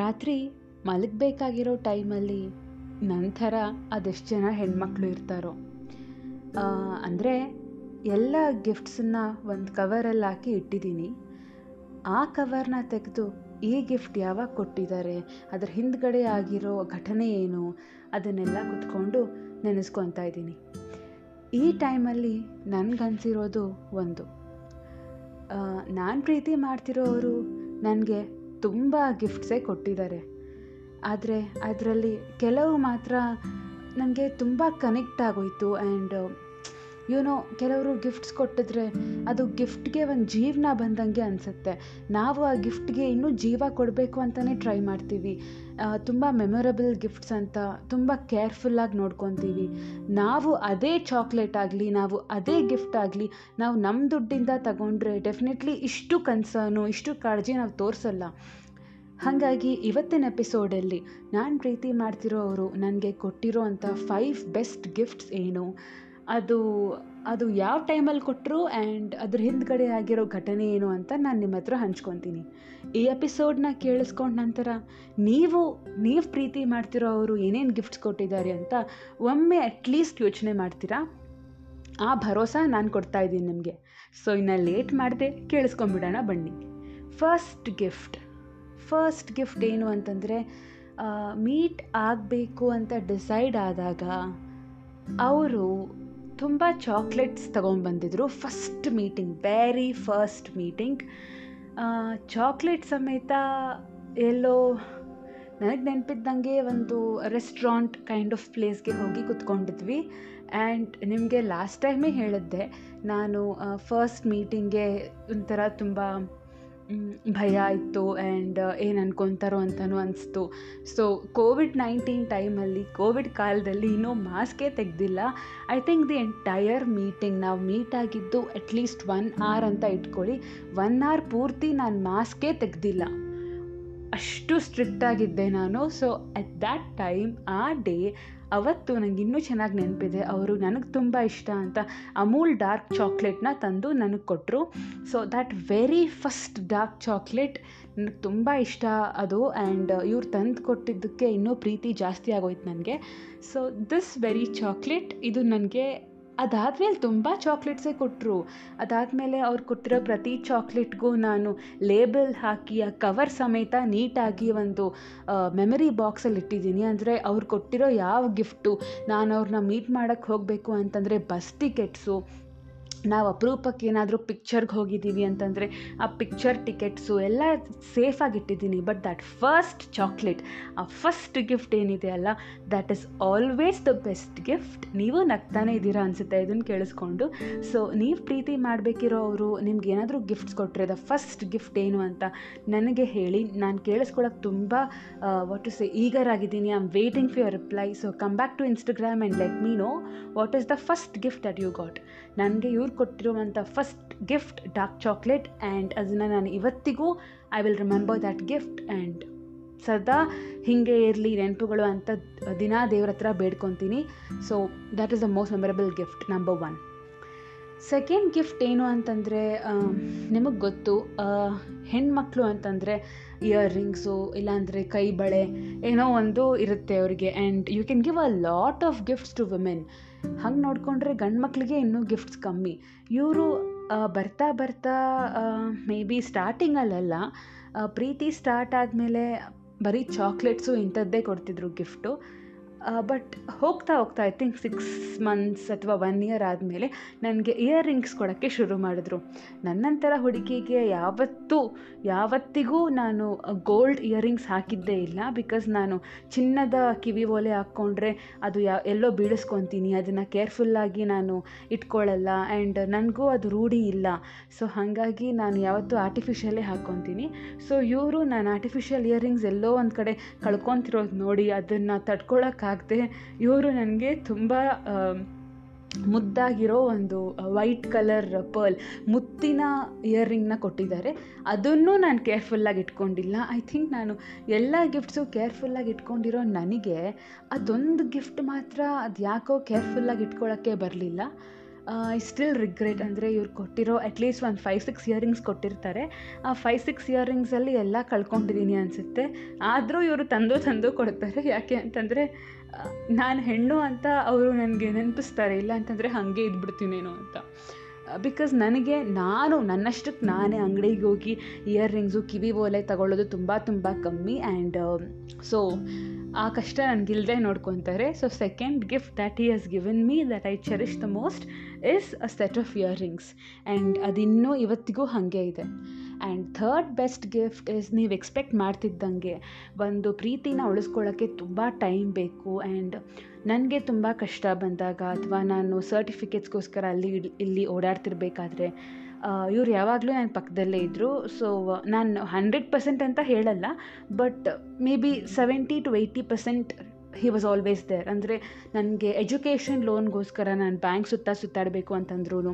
ರಾತ್ರಿ ಮಲಗಬೇಕಾಗಿರೋ ಟೈಮಲ್ಲಿ ನಂತರ ಅದೆಷ್ಟು ಜನ ಹೆಣ್ಮಕ್ಳು ಇರ್ತಾರೋ. ಅಂದರೆ ಎಲ್ಲ ಗಿಫ್ಟ್ಸನ್ನ ಒಂದು ಕವರಲ್ಲಿ ಹಾಕಿ ಇಟ್ಟಿದ್ದೀನಿ. ಆ ಕವರ್ನ ತೆಗೆದು ಈ ಗಿಫ್ಟ್ ಯಾವಾಗ ಕೊಟ್ಟಿದ್ದಾರೆ, ಅದರ ಹಿಂದ್ಗಡೆ ಆಗಿರೋ ಘಟನೆ ಏನು, ಅದನ್ನೆಲ್ಲ ಕುತ್ಕೊಂಡು ನೆನೆಸ್ಕೊತಾ ಇದ್ದೀನಿ. ಈ ಟೈಮಲ್ಲಿ ನನಗನ್ಸಿರೋದು ಒಂದು. ನಾನು ಪ್ರೀತಿ ಮಾಡ್ತಿರೋರು ನನಗೆ ತುಂಬ ಗಿಫ್ಟ್ಸೇ ಕೊಟ್ಟಿದ್ದಾರೆ. ಆದರೆ ಅದರಲ್ಲಿ ಕೆಲವು ಮಾತ್ರ ನನಗೆ ತುಂಬ ಕನೆಕ್ಟ್ ಆಗೋಯಿತು ಆ್ಯಂಡ್ ಯುನೋ ಕೆಲವರು ಗಿಫ್ಟ್ಸ್ ಕೊಟ್ಟಿದ್ರೆ ಅದು ಗಿಫ್ಟ್ಗೆ ಒಂದು ಜೀವನ ಬಂದಂಗೆ ಅನಿಸುತ್ತೆ. ನಾವು ಆ ಗಿಫ್ಟ್ಗೆ ಇನ್ನೂ ಜೀವ ಕೊಡಬೇಕು ಅಂತಲೇ ಟ್ರೈ ಮಾಡ್ತೀವಿ. ತುಂಬ ಮೆಮೊರಬಲ್ ಗಿಫ್ಟ್ಸ್ ಅಂತ, ತುಂಬ ಕೇರ್ಫುಲ್ಲಾಗಿ ನೋಡ್ಕೊತೀವಿ. ನಾವು ಅದೇ ಚಾಕ್ಲೇಟ್ ಆಗಲಿ, ನಾವು ಅದೇ ಗಿಫ್ಟ್ ಆಗಲಿ, ನಾವು ನಮ್ಮ ದುಡ್ಡಿಂದ ತಗೊಂಡ್ರೆ ಡೆಫಿನೆಟ್ಲಿ ಇಷ್ಟು ಕನ್ಸರ್ನು ಇಷ್ಟು ಕಾಳಜಿ ನಾವು ತೋರಿಸಲ್ಲ. ಹಾಗಾಗಿ ಇವತ್ತಿನ ಎಪಿಸೋಡಲ್ಲಿ ನಾನು ಪ್ರೀತಿ ಮಾಡ್ತಿರೋ ಅವರು ನನಗೆ ಕೊಟ್ಟಿರೋ ಅಂಥ ಫೈವ್ ಬೆಸ್ಟ್ ಗಿಫ್ಟ್ಸ್ ಏನು? ಅದು ಅದು ಯಾವ ಟೈಮಲ್ಲಿ ಕೊಟ್ಟರು ಆ್ಯಂಡ್ ಅದ್ರ ಹಿಂದ್ಗಡೆ ಆಗಿರೋ ಘಟನೆ ಏನು ಅಂತ ನಾನು ನಿಮ್ಮ ಹತ್ರ ಹಂಚ್ಕೊತೀನಿ. ಈ ಎಪಿಸೋಡ್ನ ಕೇಳಿಸ್ಕೊಂಡ ನಂತರ ನೀವು ನೀವು ಪ್ರೀತಿ ಮಾಡ್ತಿರೋ ಅವರು ಏನೇನು ಗಿಫ್ಟ್ಸ್ ಕೊಟ್ಟಿದ್ದಾರೆ ಅಂತ ಒಮ್ಮೆ ಅಟ್ಲೀಸ್ಟ್ ಯೋಚನೆ ಮಾಡ್ತೀರಾ? ಆ ಭರೋಸಾ ನಾನು ಕೊಡ್ತಾ ಇದ್ದೀನಿ ನಿಮಗೆ. ಸೊ ಇನ್ನು ಲೇಟ್ ಮಾಡದೆ ಕೇಳಿಸ್ಕೊಂಬಿಡೋಣ ಬನ್ನಿ. ಫಸ್ಟ್ ಗಿಫ್ಟ್ ಫಸ್ಟ್ ಗಿಫ್ಟ್ ಏನು ಅಂತಂದರೆ ಮೀಟ್ ಆಗಬೇಕು ಅಂತ ಡಿಸೈಡ್ ಆದಾಗ, ಅವರು ತುಂಬ chocolates ತೊಗೊಂಡ್ಬಂದಿದ್ರು first meeting very first meeting chocolate ಸಮೇತ ಎಲ್ಲೋ ನನಗೆ ನೆನಪಿದ್ದಂಗೆ ಒಂದು ರೆಸ್ಟೋರೆಂಟ್ ಕೈಂಡ್ ಆಫ್ ಪ್ಲೇಸ್ಗೆ ಹೋಗಿ ಕುತ್ಕೊಂಡಿದ್ವಿ. ಆ್ಯಂಡ್ ನಿಮಗೆ ಲಾಸ್ಟ್ ಟೈಮೇ ಹೇಳಿದ್ದೆ, ನಾನು ಫಸ್ಟ್ ಮೀಟಿಂಗ್ಗೆ ಒಂಥರ ತುಂಬ ಭಯ ಇತ್ತು ಆ್ಯಂಡ್ ಏನು ಅನ್ಕೊತಾರೋ ಅಂತಲೂ ಅನಿಸ್ತು. ಸೊ ಕೋವಿಡ್ ನೈನ್ಟೀನ್ ಟೈಮಲ್ಲಿ ಕೋವಿಡ್ ಕಾಲದಲ್ಲಿ ಇನ್ನೂ ಮಾಸ್ಕೇ ತೆಗೆದಿಲ್ಲ. I think the entire meeting ನಾವು ಮೀಟ್ ಆಗಿದ್ದು ಅಟ್ಲೀಸ್ಟ್ ಒನ್ ಆರ್ ಅಂತ ಇಟ್ಕೊಳ್ಳಿ. ಒನ್ ಆರ್ ಪೂರ್ತಿ ನಾನು ಮಾಸ್ಕೇ ತೆಗೆದಿಲ್ಲ. ಅಷ್ಟು ಸ್ಟ್ರಿಕ್ಟ್ ಆಗಿದ್ದೆ ನಾನು. ಸೊ ಅಟ್ ದ್ಯಾಟ್ ಟೈಮ್ ಆ ಡೇ ಅವತ್ತು ನನಗೆ ಇನ್ನೂ ಚೆನ್ನಾಗಿ ನೆನಪಿದೆ. ಅವರು ನನಗೆ ತುಂಬ ಇಷ್ಟ ಅಂತ ಅಮೂಲ್ ಡಾರ್ಕ್ ಚಾಕ್ಲೇಟ್ನ ತಂದು ನನಗೆ ಕೊಟ್ಟರು so that very first dark chocolate ನನಗೆ ತುಂಬ ಇಷ್ಟ ಅದು ಆ್ಯಂಡ್ ಇವ್ರು ತಂದು ಕೊಟ್ಟಿದ್ದಕ್ಕೆ ಇನ್ನೂ ಪ್ರೀತಿ ಜಾಸ್ತಿ ಆಗೋಯ್ತು ನನಗೆ. ಸೊ ದಿಸ್ ವೆರಿ ಚಾಕ್ಲೇಟ್ ಇದು ನನಗೆ ಅದಾದಮೇಲೆ ತುಂಬ ಚಾಕ್ಲೇಟ್ಸೇ ಕೊಟ್ಟರು ಅದಾದಮೇಲೆ ಅವ್ರು ಕೊಟ್ಟಿರೋ ಪ್ರತಿ ಚಾಕ್ಲೇಟ್ಗೂ ನಾನು ಲೇಬಲ್ ಹಾಕಿ, ಆ ಕವರ್ ಸಮೇತ ನೀಟಾಗಿ ಒಂದು ಮೆಮರಿ ಬಾಕ್ಸಲ್ಲಿ ಇಟ್ಟಿದ್ದೀನಿ. ಅಂದರೆ ಅವ್ರು ಕೊಟ್ಟಿರೋ ಯಾವ ಗಿಫ್ಟು ನಾನು ಅವ್ರನ್ನ ಮೀಟ್ ಮಾಡೋಕ್ಕೆ ಹೋಗಬೇಕು ಅಂತಂದರೆ ಬಸ್ ಟಿಕೆಟ್ಸು ನಾವು ಅಪರೂಪಕ್ಕೆ ಏನಾದರೂ ಪಿಕ್ಚರ್ಗೆ ಹೋಗಿದ್ದೀವಿ ಅಂತಂದರೆ ಆ ಪಿಕ್ಚರ್ ಟಿಕೆಟ್ಸು ಎಲ್ಲ ಸೇಫಾಗಿ ಇಟ್ಟಿದ್ದೀನಿ. ಬಟ್ ದ್ಯಾಟ್ ಫಸ್ಟ್ ಚಾಕ್ಲೇಟ್ ಆ ಫಸ್ಟ್ ಗಿಫ್ಟ್ ಏನಿದೆ ಅಲ್ಲ that is always the best gift ನೀವು ನಗ್ತಾನೆ ಇದ್ದೀರಾ ಅನಿಸುತ್ತೆ ಇದನ್ನು ಕೇಳಿಸ್ಕೊಂಡು. ಸೊ ನೀವು ಪ್ರೀತಿ ಮಾಡಬೇಕಿರೋ ಅವರು, ನಿಮ್ಗೆ ಏನಾದರೂ ಗಿಫ್ಟ್ಸ್ ಕೊಟ್ಟರೆ ದ ಫಸ್ಟ್ ಗಿಫ್ಟ್ ಏನು ಅಂತ ನನಗೆ ಹೇಳಿ. ನಾನು ಕೇಳಿಸ್ಕೊಳಕ್ಕೆ ತುಂಬ ವಾಟ್ ಇಸ್ ಸೇ ಈಗರ್ ಆಗಿದ್ದೀನಿ I am waiting for your reply so come back to Instagram and let me know what is the first gift that you got ನನಗೆ ಇವ್ರು ಕೊಟ್ಟಿರುವಂಥ first gift dark chocolate and ಅದನ್ನು ನಾನು ಇವತ್ತಿಗೂ I will remember that gift and ಸದಾ ಹೀಗೆ ಇರಲಿ, ನೆನಪುಗಳು ಅಂತ ದಿನ ದೇವ್ರ ಹತ್ರ ಬೇಡ್ಕೊತೀನಿ. So that is the most memorable gift number one second gift ಏನು ಅಂತಂದರೆ ನಿಮಗೆ ಗೊತ್ತು ಹೆಣ್ಮಕ್ಳು ಅಂತಂದರೆ ಇಯರ್ ರಿಂಗ್ಸು ಇಲ್ಲಾಂದರೆ ಕೈ ಬಳೆ ಏನೋ ಒಂದು ಇರುತ್ತೆ ಅವರಿಗೆ. And you can give a lot of gifts to women ಹಂಗೆ ನೋಡಿಕೊಂಡ್ರೆ ಗಂಡು ಮಕ್ಕಳಿಗೆ ಇನ್ನೂ ಗಿಫ್ಟ್ಸ್ ಕಮ್ಮಿ. ಇವರು ಬರ್ತಾ ಬರ್ತಾ ಮೇ ಬಿ ಸ್ಟಾರ್ಟಿಂಗಲ್ಲ ಪ್ರೀತಿ ಸ್ಟಾರ್ಟ್ ಆದಮೇಲೆ ಬರೀ ಚಾಕ್ಲೇಟ್ಸು ಇಂಥದ್ದೇ ಕೊಡ್ತಿದ್ರು ಗಿಫ್ಟು ಬಟ್ ಹೋಗ್ತಾ ಹೋಗ್ತಾ ಐ ಥಿಂಕ್ ಸಿಕ್ಸ್ ಮಂತ್ಸ್ ಅಥವಾ ಒನ್ ಇಯರ್ ಆದಮೇಲೆ ನನಗೆ ಇಯರ್ ರಿಂಗ್ಸ್ ಕೊಡೋಕ್ಕೆ ಶುರು ಮಾಡಿದ್ರು. ನನ್ನಂತರ ಹುಡುಗಿಗೆ ಯಾವತ್ತೂ, ಯಾವತ್ತಿಗೂ ನಾನು ಗೋಲ್ಡ್ ಇಯರಿಂಗ್ಸ್ ಹಾಕಿದ್ದೇ ಇಲ್ಲ ಬಿಕಾಸ್ ನಾನು ಚಿನ್ನದ ಕಿವಿ ಓಲೆ ಹಾಕ್ಕೊಂಡ್ರೆ ಅದು ಯಾ, ಎಲ್ಲೋ ಬೀಳಿಸ್ಕೊತೀನಿ, ಅದನ್ನು ಕೇರ್ಫುಲ್ಲಾಗಿ ನಾನು ಇಟ್ಕೊಳ್ಳಲ್ಲ ಆ್ಯಂಡ್ ನನಗೂ ಅದು ರೂಢಿ ಇಲ್ಲ. ಸೊ ಹಾಗಾಗಿ ನಾನು ಯಾವತ್ತೂ ಆರ್ಟಿಫಿಷಿಯಲೇ ಹಾಕ್ಕೊತೀನಿ. ಸೊ ಇವರು ನಾನು ಆರ್ಟಿಫಿಷಿಯಲ್ ಇಯರಿಂಗ್ಸ್ ಎಲ್ಲೋ ಒಂದು ಕಡೆ ಕಳ್ಕೊತಿರೋದು ನೋಡಿ, ಅದನ್ನು ತಡ್ಕೊಳಕ್ಕಾಗದೆ ಇವರು ನನಗೆ ತುಂಬ ಮುದ್ದಾಗಿರೋ ಒಂದು ವೈಟ್ ಕಲರ್ ಪರ್ಲ್ ಮುತ್ತಿನ ಇಯರಿಂಗ್ನ ಕೊಟ್ಟಿದ್ದಾರೆ. ಅದನ್ನು ನಾನು ಕೇರ್ಫುಲ್ಲಾಗಿ ಇಟ್ಕೊಂಡಿಲ್ಲ. ಐ ಥಿಂಕ್ ನಾನು ಎಲ್ಲ ಗಿಫ್ಟ್ಸು ಕೇರ್ಫುಲ್ಲಾಗಿ ಇಟ್ಕೊಂಡಿರೋ ನನಗೆ ಅದೊಂದು ಗಿಫ್ಟ್ ಮಾತ್ರ ಅದು ಯಾಕೋ ಕೇರ್ಫುಲ್ಲಾಗಿ ಇಟ್ಕೊಳ್ಳೋಕ್ಕೆ ಬರಲಿಲ್ಲ. ಐ ಸ್ಟಿಲ್ ರಿಗ್ರೆಟ್ ಅಂದರೆ ಇವ್ರು ಕೊಟ್ಟಿರೋ ಅಟ್ಲೀಸ್ಟ್ ಒಂದು ಫೈವ್ ಸಿಕ್ಸ್ ಇಯರಿಂಗ್ಸ್ ಕೊಟ್ಟಿರ್ತಾರೆ. ಆ ಫೈವ್ ಸಿಕ್ಸ್ ಇಯರಿಂಗ್ಸಲ್ಲಿ ಎಲ್ಲ ಕಳ್ಕೊಂಡಿದ್ದೀನಿ ಅನಿಸುತ್ತೆ. ಆದರೂ ಇವರು ತಂದು ತಂದು ಕೊಡ್ತಾರೆ. ಯಾಕೆ ಅಂತಂದರೆ ನಾನು ಹೆಣ್ಣು ಅಂತ ಅವರು ನನಗೆ ನೆನಪಿಸ್ತಾರೆ. ಇಲ್ಲ ಅಂತಂದರೆ ಹಾಗೆ ಇದ್ಬಿಡ್ತೀನೇನೋ ಅಂತ. ಬಿಕಾಸ್ ನನಗೆ ನಾನು ನನ್ನಷ್ಟಕ್ಕೆ ನಾನೇ ಅಂಗಡಿಗೆ ಹೋಗಿ ಇಯರ್ ರಿಂಗ್ಸು ಕಿವಿ ಓಲೆ ತಗೊಳ್ಳೋದು ತುಂಬ ತುಂಬ ಕಮ್ಮಿ. ಆ್ಯಂಡ್ ಸೊ ಆ ಕಷ್ಟ ನನಗಿಲ್ಲದೆ ನೋಡ್ಕೊತಾರೆ. So second gift that he has given me that I cherish the most is a set of earrings and ಅದಿನ್ನೂ ಇವತ್ತಿಗೂ ಹಾಗೆ ಇದೆ. And third best gift is ನೀವು ಎಕ್ಸ್ಪೆಕ್ಟ್ ಮಾಡ್ತಿದ್ದಂಗೆ ಒಂದು ಪ್ರೀತಿನ ಉಳಿಸ್ಕೊಳ್ಳೋಕ್ಕೆ ತುಂಬ ಟೈಮ್ ಬೇಕು. ಆ್ಯಂಡ್ ನನಗೆ ತುಂಬ ಕಷ್ಟ ಬಂದಾಗ ಅಥವಾ ನಾನು ಸರ್ಟಿಫಿಕೇಟ್ಸ್ಗೋಸ್ಕರ ಅಲ್ಲಿ ಇಲ್ಲಿ ಓಡಾಡ್ತಿರ್ಬೇಕಾದ್ರೆ ಇವ್ರು ಯಾವಾಗಲೂ ನನ್ನ ಪಕ್ಕದಲ್ಲೇ ಇದ್ದರು ಸೊ ನಾನು ಹಂಡ್ರೆಡ್ ಪರ್ಸೆಂಟ್ ಅಂತ ಹೇಳಲ್ಲ but maybe seventy to eighty percent he was always there ಅಂದರೆ ನನಗೆ ಎಜುಕೇಷನ್ ಲೋನ್ಗೋಸ್ಕರ ನಾನು ಬ್ಯಾಂಕ್ ಸುತ್ತ ಸುತ್ತಾಡಬೇಕು ಅಂತಂದ್ರೂ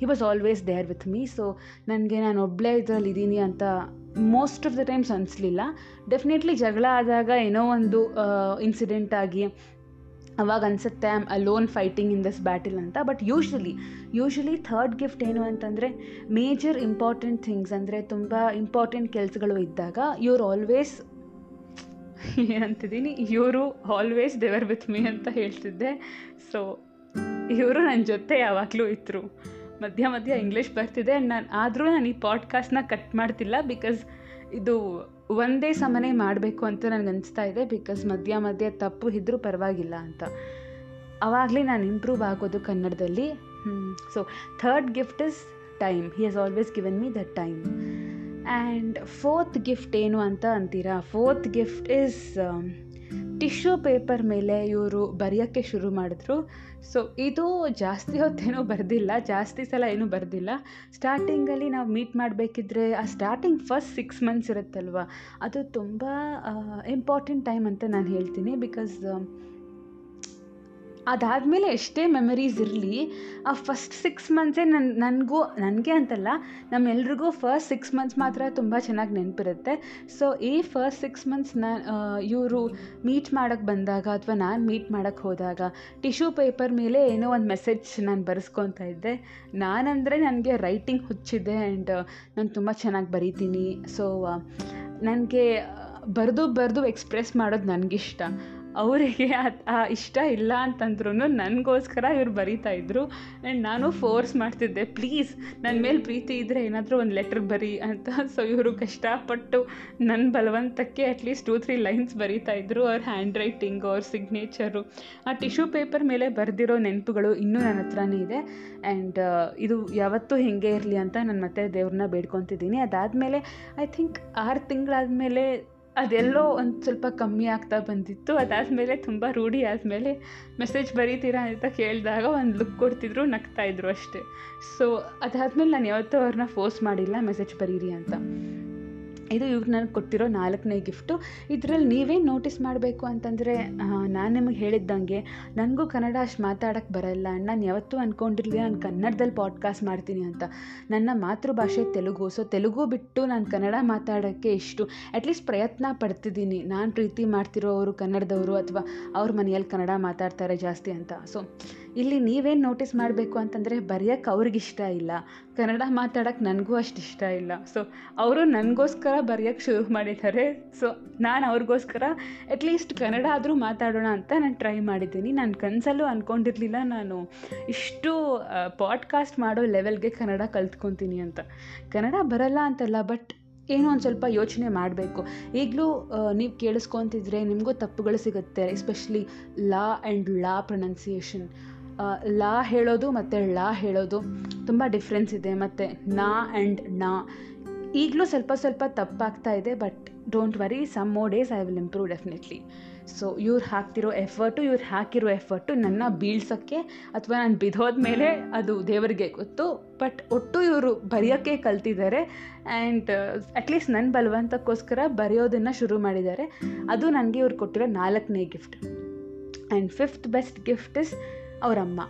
he was always there with me so ನನಗೆ ನಾನು ಒಬ್ಬಳೇ ಇದರಲ್ಲಿ ಇದ್ದೀನಿ ಅಂತ ಮೋಸ್ಟ್ ಆಫ್ ದ ಟೈಮ್ಸ್ ಅನಿಸ್ಲಿಲ್ಲ. ಡೆಫಿನೆಟ್ಲಿ ಜಗಳ ಆದಾಗ ಏನೋ ಒಂದು ಇನ್ಸಿಡೆಂಟ್ ಆಗಿ ಅವಾಗ ಅನಿಸುತ್ತೆ I am alone fighting in this battle ಅಂತ. But usually usually third gift ಏನು ಅಂತಂದರೆ ಮೇಜರ್ ಇಂಪಾರ್ಟೆಂಟ್ ಥಿಂಗ್ಸ್ ಅಂದರೆ ತುಂಬ ಇಂಪಾರ್ಟೆಂಟ್ ಕೆಲಸಗಳು ಇದ್ದಾಗ ಇವ್ರು ಆಲ್ವೇಸ್ ಏನಂತಿದ್ದೀನಿ? ಇವರು ಆಲ್ವೇಸ್ ದೇವರ್ ವಿತ್ ಮೀ ಅಂತ ಹೇಳ್ತಿದ್ದೆ. ಸೊ ಇವರು ನನ್ನ ಜೊತೆ ಯಾವಾಗಲೂ ಇದ್ದರು ಮಧ್ಯ ಮಧ್ಯ ಇಂಗ್ಲೀಷ್ ಬರ್ತಿದೆ. ನಾನು, ಆದರೂ ನಾನು ಈ ಪಾಡ್ಕಾಸ್ಟ್ನ ಕಟ್ ಮಾಡ್ತಿಲ್ಲ ಬಿಕಾಸ್ ಇದು ಒಂದೇ ಸಮನೆ ಮಾಡಬೇಕು ಅಂತ ನನಗೆ ಅನಿಸ್ತಾ ಇದೆ ಬಿಕಾಸ್ ಮಧ್ಯ ಮಧ್ಯ ತಪ್ಪು ಇದ್ದರೂ ಪರವಾಗಿಲ್ಲ ಅಂತ. ಆವಾಗಲೇ ನಾನು ಇಂಪ್ರೂವ್ ಆಗೋದು ಕನ್ನಡದಲ್ಲಿ. So third gift is time he has always given me that time and fourth gift ಏನು ಅಂತ ಅಂತೀರಾ? Fourth gift is tissue paper ಮೇಲೆ ಇವರು ಬರೆಯೋಕ್ಕೆ ಶುರು ಮಾಡಿದ್ರು. ಸೊ ಇದು ಜಾಸ್ತಿ ಹೊತ್ತೇನೂ ಬರೆದಿಲ್ಲ, ಜಾಸ್ತಿ ಸಲ ಏನೂ ಬರೆದಿಲ್ಲ. ಸ್ಟಾರ್ಟಿಂಗಲ್ಲಿ ನಾವು ಮೀಟ್ ಮಾಡಬೇಕಿದ್ರೆ ಆ ಸ್ಟಾರ್ಟಿಂಗ್ ಫಸ್ಟ್ ಸಿಕ್ಸ್ ಮಂತ್ಸ್ ಇರುತ್ತಲ್ವ, ಅದು ತುಂಬ ಇಂಪಾರ್ಟೆಂಟ್ ಟೈಮ್ ಅಂತ ನಾನು ಹೇಳ್ತೀನಿ. ಬಿಕಾಸ್ ಅದಾದಮೇಲೆ ಎಷ್ಟೇ ಮೆಮರೀಸ್ ಇರಲಿ, ಆ ಫಸ್ಟ್ ಸಿಕ್ಸ್ ಮಂತ್ಸೇ ನನ್ನ ನನಗೂ, ನನಗೆ ಅಂತಲ್ಲ, ನಮ್ಮೆಲ್ರಿಗೂ ಫಸ್ಟ್ ಸಿಕ್ಸ್ ಮಂತ್ಸ್ ಮಾತ್ರ ತುಂಬ ಚೆನ್ನಾಗಿ ನೆನಪಿರುತ್ತೆ. ಸೊ ಈ ಫಸ್ಟ್ ಸಿಕ್ಸ್ ಮಂತ್ಸ್ ನಾನು ಇವರು ಮೀಟ್ ಮಾಡೋಕ್ಕೆ ಬಂದಾಗ ಅಥವಾ ನಾನು ಮೀಟ್ ಮಾಡೋಕ್ಕೆ ಹೋದಾಗ ಟಿಶ್ಯೂ ಪೇಪರ್ ಮೇಲೆ ಏನೋ ಒಂದು ಮೆಸೇಜ್ ನಾನು ಬರೆಸ್ಕೊತಾ ಇದ್ದೆ. ನಾನಂದರೆ ನನಗೆ ರೈಟಿಂಗ್ ಹುಚ್ಚಿದೆ ಆ್ಯಂಡ್ ನಾನು ತುಂಬ ಚೆನ್ನಾಗಿ ಬರೀತೀನಿ. ಸೊ ನನಗೆ ಬರೆದು ಬರೆದು ಎಕ್ಸ್ಪ್ರೆಸ್ ಮಾಡೋದು ನನಗಿಷ್ಟ. ಅವರಿಗೆ ಆ ಇಷ್ಟ ಇಲ್ಲ ಅಂತಂದ್ರೂ ನನಗೋಸ್ಕರ ಇವ್ರು ಬರೀತಾ ಇದ್ರು. ಆ್ಯಂಡ್ ನಾನು ಫೋರ್ಸ್ ಮಾಡ್ತಿದ್ದೆ ಪ್ಲೀಸ್ ನನ್ನ ಮೇಲೆ ಪ್ರೀತಿ ಇದ್ದರೆ ಏನಾದರೂ ಒಂದು ಲೆಟ್ರ್ ಬರಿ ಅಂತ. ಸೊ ಇವರು ಕಷ್ಟಪಟ್ಟು ನನ್ನ ಬಲವಂತಕ್ಕೆ at least two three lines ಬರೀತಾ ಇದ್ರು, ಅವ್ರ ಹ್ಯಾಂಡ್ ರೈಟಿಂಗು ಅವ್ರ ಸಿಗ್ನೇಚರು ಆ ಟಿಶ್ಯೂ ಪೇಪರ್ ಮೇಲೆ ಬರೆದಿರೋ ನೆನಪುಗಳು ಇನ್ನೂ ನನ್ನ ಹತ್ರನೇ ಇದೆ. ಆ್ಯಂಡ್ ಇದು ಯಾವತ್ತೂ ಹೇಗೆ ಇರಲಿ ಅಂತ ನಾನು ಮತ್ತೆ ದೇವ್ರನ್ನ ಬೇಡ್ಕೊತಿದ್ದೀನಿ. ಅದಾದಮೇಲೆ ಐ ಥಿಂಕ್ ಆರು ತಿಂಗಳಾದಮೇಲೆ ಅದೆಲ್ಲೋ ಒಂದು ಸ್ವಲ್ಪ ಕಮ್ಮಿ ಆಗ್ತಾ ಬಂದಿತ್ತು. ಅದಾದಮೇಲೆ ತುಂಬ ರೂಢಿ ಆದಮೇಲೆ ಮೆಸೇಜ್ ಬರೀತೀರಾ ಅಂತ ಕೇಳಿದಾಗ ಒಂದು ಲುಕ್ ಕೊಡ್ತಿದ್ರು ನಗ್ತಾಯಿದ್ರು ಅಷ್ಟೇ. ಸೊ ಅದಾದಮೇಲೆ ನಾನು ಯಾವತ್ತೂ ಅವ್ರನ್ನ ಫೋರ್ಸ್ ಮಾಡಿಲ್ಲ ಮೆಸೇಜ್ ಬರೀರಿ ಅಂತ. ಇದು ಇವ್ರು ನನಗೆ ಕೊಟ್ಟಿರೋ ನಾಲ್ಕನೇ ಗಿಫ್ಟು. ಇದರಲ್ಲಿ ನೀವೇನು ನೋಟಿಸ್ ಮಾಡಬೇಕು ಅಂತಂದರೆ ನಾನು ನಿಮಗೆ ಹೇಳಿದ್ದಂಗೆ, ನನಗೂ ಕನ್ನಡ ಅಷ್ಟು ಮಾತಾಡೋಕ್ಕೆ ಬರಲ್ಲ, ನಾನು ಯಾವತ್ತೂ ಅಂದ್ಕೊಂಡಿರಲಿಲ್ಲ ನಾನು ಕನ್ನಡದಲ್ಲಿ ಪಾಡ್ಕಾಸ್ಟ್ ಮಾಡ್ತೀನಿ ಅಂತ. ನನ್ನ ಮಾತೃಭಾಷೆ ತೆಲುಗು, ಸೊ ತೆಲುಗು ಬಿಟ್ಟು ನಾನು ಕನ್ನಡ ಮಾತಾಡೋಕ್ಕೆ ಇಷ್ಟು ಅಟ್ಲೀಸ್ಟ್ ಪ್ರಯತ್ನ ಪಡ್ತಿದ್ದೀನಿ. ನಾನು ಪ್ರೀತಿ ಮಾಡ್ತಿರೋರು ಕನ್ನಡದವರು ಅಥವಾ ಅವ್ರ ಮನೆಯಲ್ಲಿ ಕನ್ನಡ ಮಾತಾಡ್ತಾರೆ ಜಾಸ್ತಿ ಅಂತ. ಸೊ, ಇಲ್ಲಿ ನೀವೇನು ನೋಟಿಸ್ ಮಾಡಬೇಕು ಅಂತಂದರೆ ಬರೆಯೋಕ್ಕೆ ಅವ್ರಿಗಿಷ್ಟ ಇಲ್ಲ. ಕನ್ನಡ ಮಾತಾಡೋಕ್ಕೆ ನನಗೂ ಅಷ್ಟು ಇಷ್ಟ ಇಲ್ಲ. ಸೊ, ಅವರು ನನಗೋಸ್ಕರ ಬರೆಯೋಕ್ಕೆ ಶುರು ಮಾಡಿದ್ದಾರೆ. ಸೊ ನಾನು ಅವ್ರಿಗೋಸ್ಕರ ಅಟ್ಲೀಸ್ಟ್ ಕನ್ನಡ ಆದರೂ ಮಾತಾಡೋಣ ಅಂತ ನಾನು ಟ್ರೈ ಮಾಡಿದ್ದೀನಿ. ನಾನು ಕನಸಲ್ಲೂ ಅಂದ್ಕೊಂಡಿರಲಿಲ್ಲ ನಾನು ಇಷ್ಟು ಪಾಡ್ಕಾಸ್ಟ್ ಮಾಡೋ ಲೆವೆಲ್ಗೆ ಕನ್ನಡ ಕಲ್ತ್ಕೊತೀನಿ ಅಂತ. ಕನ್ನಡ ಬರಲ್ಲ ಅಂತಲ್ಲ ಬಟ್ ಏನೋ ಒಂದು ಸ್ವಲ್ಪ ಯೋಚನೆ ಮಾಡಬೇಕು. ಈಗಲೂ ನೀವು ಕೇಳಿಸ್ಕೊತಿದ್ರೆ ನಿಮಗೂ ತಪ್ಪುಗಳು ಸಿಗುತ್ತೆ ಎಸ್ಪೆಷಲಿ ಲಾ ಆ್ಯಂಡ್ ಲಾ ಪ್ರೊನೌನ್ಸಿಯೇಷನ್ ಲಾ ಹೇಳೋದು ಮತ್ತು ಲಾ ಹೇಳೋದು ತುಂಬ ಡಿಫ್ರೆನ್ಸ್ ಇದೆ. ಮತ್ತು ನಾ ಆ್ಯಂಡ್ ನಾ ಈಗಲೂ ಸ್ವಲ್ಪ ಸ್ವಲ್ಪ ತಪ್ಪಾಗ್ತಾ ಇದೆ but don't worry some more days I will improve definitely so ಇವ್ರು ಹಾಕ್ತಿರೋ ಎಫರ್ಟು ಇವ್ರು ಹಾಕಿರೋ ಎಫರ್ಟು ನನ್ನ ಬೀಳ್ಸೋಕ್ಕೆ ಅಥವಾ ನಾನು ಬಿದ್ದೋದ ಮೇಲೆ ಅದು ದೇವರಿಗೆ ಗೊತ್ತು ಬಟ್ ಒಟ್ಟು ಇವರು ಬರೆಯೋಕ್ಕೆ ಕಲ್ತಿದ್ದಾರೆ ಆ್ಯಂಡ್ ಅಟ್ಲೀಸ್ಟ್ ನನ್ನ ಬಲವಂತಕ್ಕೋಸ್ಕರ ಬರೆಯೋದನ್ನು ಶುರು ಮಾಡಿದ್ದಾರೆ. ಅದು ನನಗೆ ಇವ್ರು ಕೊಟ್ಟಿರೋ ನಾಲ್ಕನೇ gift and fifth best gift is ಅವರಮ್ಮ.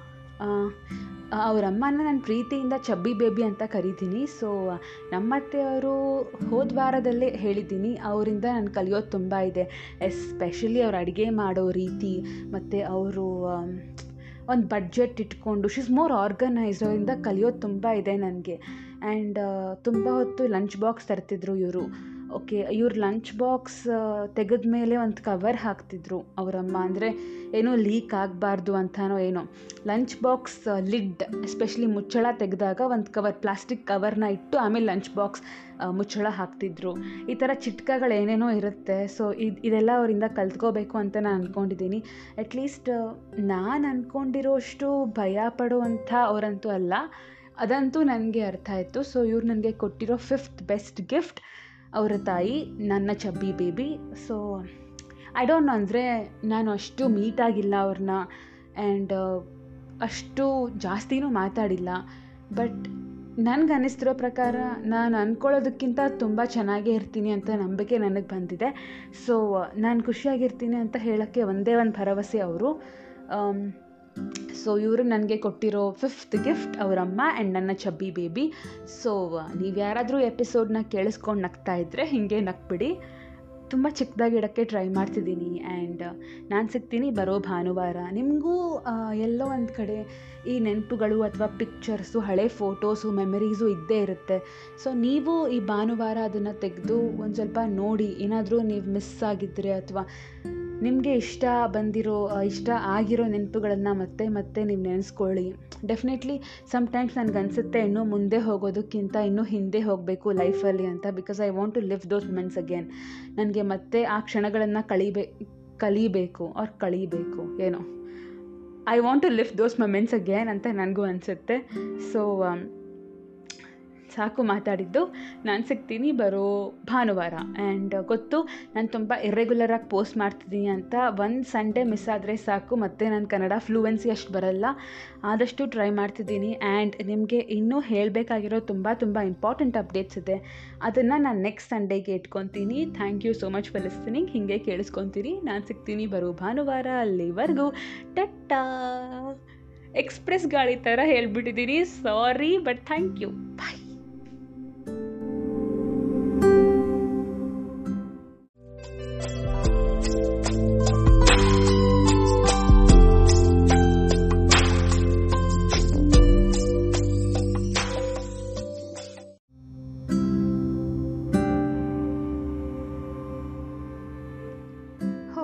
ಅವರಮ್ಮನ ನಾನು ಪ್ರೀತಿಯಿಂದ ಚಬ್ಬಿ ಬೇಬಿ ಅಂತ ಕರಿತೀನಿ. ಸೊ ನಮ್ಮತ್ತೆಯವರು ಹೋದ ವಾರದಲ್ಲೇ ಹೇಳಿದ್ದೀನಿ, ಅವರಿಂದ ನಾನು ಕಲಿಯೋದು ತುಂಬ ಇದೆ. ಎಸ್ಪೆಷಲಿ ಅವ್ರು ಅಡುಗೆ ಮಾಡೋ ರೀತಿ, ಮತ್ತು ಅವರು ಒಂದು ಬಡ್ಜೆಟ್ ಇಟ್ಕೊಂಡು ಶಿಸ್ ಮೋರ್ ಆರ್ಗನೈಸ್ಡ್ ಅವರಿಂದ ಕಲಿಯೋದು ತುಂಬ ಇದೆ ನನಗೆ. ಆ್ಯಂಡ್ ತುಂಬ ಹೊತ್ತು ಲಂಚ್ ಬಾಕ್ಸ್ ತರ್ತಿದ್ರು ಇವರು. ಓಕೆ, ಇವ್ರ ಲಂಚ್ ಬಾಕ್ಸ್ ತೆಗೆದ ಮೇಲೆ ಒಂದು ಕವರ್ ಹಾಕ್ತಿದ್ರು ಅವರಮ್ಮ ಅಂದರೆ ಏನೋ ಲೀಕ್ ಆಗಬಾರ್ದು ಅಂತನೋ ಏನೋ. ಲಂಚ್ ಬಾಕ್ಸ್ ಲಿಡ್ ಎಸ್ಪೆಷಲಿ ಮುಚ್ಚಳ ತೆಗೆದಾಗ ಒಂದು ಕವರ್ ಪ್ಲಾಸ್ಟಿಕ್ ಕವರ್ನ ಇಟ್ಟು ಆಮೇಲೆ ಲಂಚ್ ಬಾಕ್ಸ್ ಮುಚ್ಚಳ ಹಾಕ್ತಿದ್ರು. ಈ ಥರ ಚಿಟ್ಕಗಳು ಏನೇನೋ ಇರುತ್ತೆ. ಸೊ ಇದು, ಇದೆಲ್ಲ ಅವರಿಂದ ಕಲ್ತ್ಕೋಬೇಕು ಅಂತ ನಾನು ಅಂದ್ಕೊಂಡಿದ್ದೀನಿ ಅಟ್ಲೀಸ್ಟ್ ನಾನು ಅಂದ್ಕೊಂಡಿರೋಷ್ಟು ಭಯ ಪಡುವಂಥ ಅವರಂತೂ ಅಲ್ಲ. ಅದಂತೂ ನನಗೆ ಅರ್ಥ ಆಯಿತು. ಸೊ ಇವ್ರು ನನಗೆ ಕೊಟ್ಟಿರೋ ಫಿಫ್ತ್ ಬೆಸ್ಟ್ ಗಿಫ್ಟ್ ಅವರ ತಾಯಿ, ನನ್ನ chubby baby so I don't know ಅಂದರೆ ನಾನು ಅಷ್ಟು ಮೀಟ್ ಆಗಿಲ್ಲ ಅವ್ರನ್ನ ಆ್ಯಂಡ್ ಅಷ್ಟು ಜಾಸ್ತಿನೂ ಮಾತಾಡಿಲ್ಲ. ಬಟ್ ನನಗೆ ಅನ್ನಿಸ್ತಿರೋ ಪ್ರಕಾರ ನಾನು ಅಂದ್ಕೊಳ್ಳೋದಕ್ಕಿಂತ ತುಂಬ ಚೆನ್ನಾಗೇ ಇರ್ತೀನಿ ಅಂತ ನಂಬಿಕೆ ನನಗೆ ಬಂದಿದೆ. ಸೊ ನಾನು ಖುಷಿಯಾಗಿರ್ತೀನಿ ಅಂತ ಹೇಳೋಕ್ಕೆ ಒಂದೇ ಒಂದು ಭರವಸೆ ಅವರು. ಸೊ ಇವರು ನನಗೆ ಕೊಟ್ಟಿರೋ ಫಿಫ್ತ್ ಗಿಫ್ಟ್ ಅವರಮ್ಮ ಆ್ಯಂಡ್ ನನ್ನ ಚಬ್ಬಿ ಬೇಬಿ ಸೊ ನೀವು ಯಾರಾದರೂ ಎಪಿಸೋಡ್ನ ಕೇಳಿಸ್ಕೊಂಡು ನಗ್ತಾ ಇದ್ದರೆ ಹೀಗೆ ನಗ್ಬಿಡಿ. ತುಂಬ ಚಿಕ್ಕದಾಗಿ ಇಡೋಕ್ಕೆ ಟ್ರೈ ಮಾಡ್ತಿದ್ದೀನಿ ಆ್ಯಂಡ್ ನಾನು ಸಿಗ್ತೀನಿ ಬರೋ ಭಾನುವಾರ. ನಿಮಗೂ ಎಲ್ಲೋ ಒಂದು ಕಡೆ ಈ ನೆನಪುಗಳು ಅಥವಾ ಪಿಕ್ಚರ್ಸು ಹಳೆ ಫೋಟೋಸು ಮೆಮರೀಸು ಇದ್ದೇ ಇರುತ್ತೆ. ಸೊ ನೀವು ಈ ಭಾನುವಾರ ಅದನ್ನು ತೆಗೆದು ಒಂದು ಸ್ವಲ್ಪ ನೋಡಿ, ಏನಾದರೂ ನೀವು ಮಿಸ್ ಆಗಿದ್ದರೆ ಅಥವಾ ನಿಮಗೆ ಇಷ್ಟ ಬಂದಿರೋ ಇಷ್ಟ ಆಗಿರೋ ನೆನಪುಗಳನ್ನು ಮತ್ತೆ ಮತ್ತೆ ನೀವು ನೆನೆಸ್ಕೊಳ್ಳಿ. ಡೆಫಿನೆಟ್ಲಿ ಸಮ್ಟೈಮ್ಸ್ ನನಗನ್ಸುತ್ತೆ ಇನ್ನೂ ಮುಂದೆ ಹೋಗೋದಕ್ಕಿಂತ ಇನ್ನೂ ಹಿಂದೆ ಹೋಗಬೇಕು ಲೈಫಲ್ಲಿ ಅಂತ because I want to live those men's again ನನಗೆ ಮತ್ತೆ ಆ ಕ್ಷಣಗಳನ್ನು ಕಳಿಬೇ, ಕಲಿಬೇಕು ಅವ್ರು ಕಳೀಬೇಕು, ಏನೋ. I want to live those moments again ಅಂತ ನನಗೂ ಅನಿಸುತ್ತೆ. ಸೊ ಸಾಕು ಮಾತಾಡಿದ್ದು. ನಾನು ಸಿಗ್ತೀನಿ, ಬರೋ ಭಾನುವಾರ. ಆ್ಯಂಡ್ ಗೊತ್ತು, ನಾನು ತುಂಬ ಇರ್ರೆಗ್ಯುಲರಾಗಿ ಪೋಸ್ಟ್ ಮಾಡ್ತಿದ್ದೀನಿ ಅಂತ. ಒಂದು ಸಂಡೇ ಮಿಸ್ ಆದರೆ ಸಾಕು, ಮತ್ತು ನಾನು ಕನ್ನಡ ಫ್ಲೂಯೆನ್ಸಿ ಅಷ್ಟು ಬರಲ್ಲ. ಆದಷ್ಟು ಟ್ರೈ ಮಾಡ್ತಿದ್ದೀನಿ. ಆ್ಯಂಡ್ ನಿಮಗೆ ಇನ್ನೂ ಹೇಳಬೇಕಾಗಿರೋ ತುಂಬ ತುಂಬ ಇಂಪಾರ್ಟೆಂಟ್ ಅಪ್ಡೇಟ್ಸ್ ಇದೆ. ಅದನ್ನು ನಾನು ನೆಕ್ಸ್ಟ್ ಸಂಡೇಗೆ ಇಟ್ಕೊತೀನಿ. Thank you so much for listening ಹೀಗೆ ಕೇಳಿಸ್ಕೊತೀನಿ ನಾನು ಸಿಗ್ತೀನಿ, ಬರೋ ಭಾನುವಾರ ಅಲ್ಲಿವರೆಗೂ. ಟಟ್ಟಾ. ಎಕ್ಸ್ಪ್ರೆಸ್ ಗಾಡಿ ಥರ ಹೇಳ್ಬಿಟ್ಟಿದ್ದೀನಿ sorry but thank you bye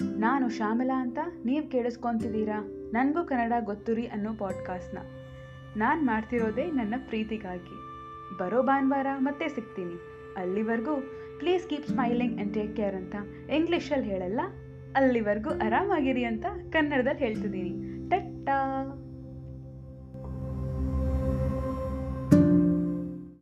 ನಾನು ಶ್ಯಾಮಲಾ ಅಂತ ನೀವು ಕೇಳಿಸ್ಕೊತಿದ್ದೀರಾ? ನನಗೂ ಕನ್ನಡ ಗೊತ್ತುರಿ ಅನ್ನೋ ಪಾಡ್ಕಾಸ್ಟ್ನ ನಾನು ಮಾಡ್ತಿರೋದೇ ನನ್ನ ಪ್ರೀತಿಗಾಗಿ. ಬರೋ ಭಾನುವಾರ ಮತ್ತೆ ಸಿಗ್ತೀನಿ. ಅಲ್ಲಿವರೆಗೂ please keep smiling and take care ಅಂತ ಇಂಗ್ಲೀಷಲ್ಲಿ ಹೇಳಲ್ಲ? ಅಲ್ಲಿವರೆಗೂ ಆರಾಮಾಗಿರಿ ಅಂತ ಕನ್ನಡದಲ್ಲಿ ಹೇಳ್ತಿದ್ದೀನಿ.